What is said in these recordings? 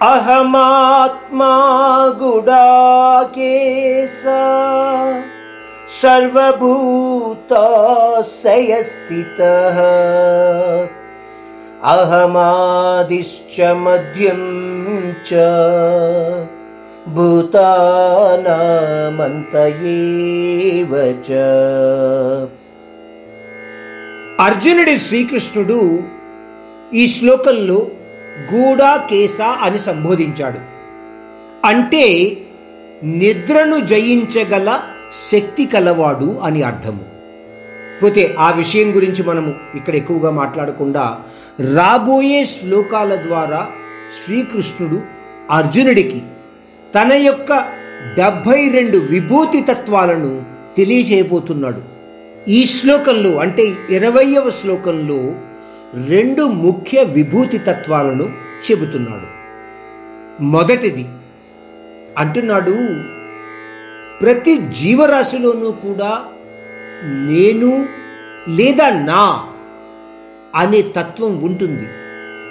అహమాత్మా గుడాకేశ సర్వభూతాశయస్థిత అహమాదిశ్చ మధ్యం చ భూతానామంతయేవ చ అర్జునుడి శ్రీకృష్ణుడు ఈ శ్లోకంలో గూడా కేశ అని సంబోధించాడు. అంటే నిద్రను జయించగల శక్తి కలవాడు అని అర్థము. పోతే ఆ విషయం గురించి మనము ఇక్కడ ఎక్కువగా మాట్లాడకుండా రాబోయే శ్లోకాల ద్వారా శ్రీకృష్ణుడు అర్జునుడికి తన యొక్క డెబ్భై రెండు విభూతి తత్వాలను తెలియజేయబోతున్నాడు ఈ శ్లోకంలో అంటే ఇరవయవ శ్లోకంలో రెండు ముఖ్య విభూతి తత్వాలను చెబుతున్నాడు. మొదటిది అంటున్నాడు ప్రతి జీవరాశిలోనూ కూడా నేను లేదా నా అనే తత్వం ఉంటుంది.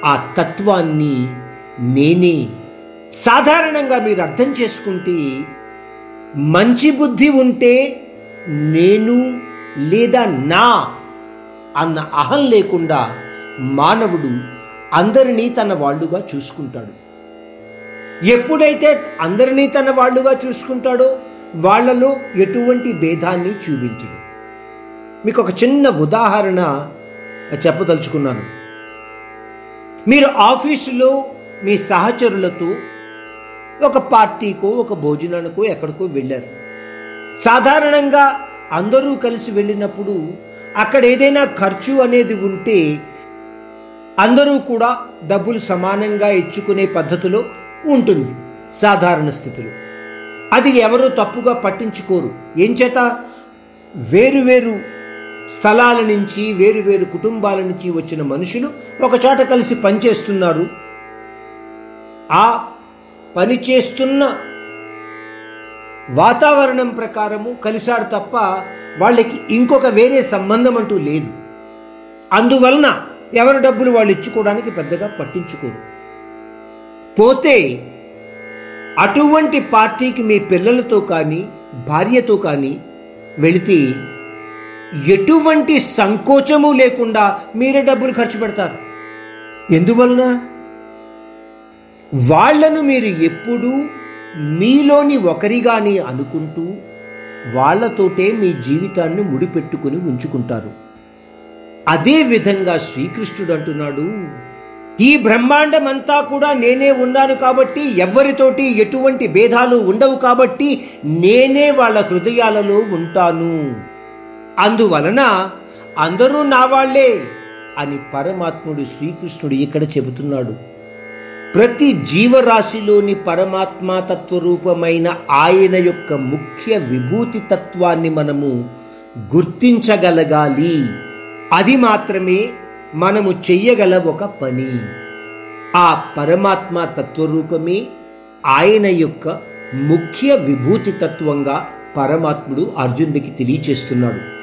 ఆ తత్వాన్ని నేనే సాధారణంగా మీరు అర్థం చేసుకుంటే మంచి బుద్ధి ఉంటే నేను లేదా నా అన్న అహం లేకుండా మానవుడు అందరినీ తన వాళ్ళుగా చూసుకుంటాడు. ఎప్పుడైతే అందరినీ తన వాళ్ళుగా చూసుకుంటాడో వాళ్ళలో ఎటువంటి భేదాన్ని చూపించడు. మీకు ఒక చిన్న ఉదాహరణ చెప్పదలుచుకున్నాను. మీరు ఆఫీసులో మీ సహచరులతో ఒక పార్టీకో ఒక భోజనానికో ఎక్కడికో వెళ్ళారు. సాధారణంగా అందరూ కలిసి వెళ్ళినప్పుడు అక్కడ ఏదైనా ఖర్చు అనేది ఉంటే అందరూ కూడా డబ్బులు సమానంగా ఇచ్చుకునే పద్ధతిలో ఉంటుంది సాధారణ స్థితిలో. అది ఎవరూ తప్పుగా పట్టించుకోరు. ఏంచేత వేరువేరు వేరు వేరు స్థలాల నుంచి వేరు వేరు కుటుంబాల నుంచి వచ్చిన మనుషులు ఒకచోట కలిసి పనిచేస్తున్నారు. ఆ పని చేస్తున్న వాతావరణం ప్రకారము కలిశారు తప్ప వాళ్ళకి ఇంకొక వేరే సంబంధం అంటూ లేదు. అందువలన ఎవరి డబ్బులు వాళ్ళు ఇచ్చుకోవడానికి పెద్దగా పట్టించుకోరు. పోతే అటువంటి పార్టీకి మీ పిల్లలతో కానీ భార్యతో కానీ వెళితే ఎటువంటి సంకోచము లేకుండా మీరే డబ్బులు ఖర్చు పెడతారు. ఎందువలన? వాళ్ళను మీరు ఎప్పుడూ మీలోని ఒకరిగాని అనుకుంటూ వాళ్ళతోటే మీ జీవితాన్ని ముడిపెట్టుకుని ఉంచుకుంటారు. అదే విధంగా శ్రీకృష్ణుడు అంటున్నాడు ఈ బ్రహ్మాండమంతా కూడా నేనే ఉన్నాను కాబట్టి ఎవరితోటి ఎటువంటి భేదాలు ఉండవు కాబట్టి నేనే వాళ్ళ హృదయాలలో ఉంటాను. అందువలన అందరూ నా వాళ్ళే అని పరమాత్ముడు శ్రీకృష్ణుడు ఇక్కడ చెబుతున్నాడు. ప్రతి జీవరాశిలోని పరమాత్మ తత్వరూపమైన ఆయన యొక్క ముఖ్య విభూతి తత్వాన్ని మనము గుర్తించగలగాలి. అది మాత్రమే మనము చెయ్యగల ఒక పని. ఆ పరమాత్మ తత్వరూపమే ఆయన యొక్క ముఖ్య విభూతి తత్వంగా పరమాత్ముడు అర్జునుడికి తెలియచేస్తున్నాడు.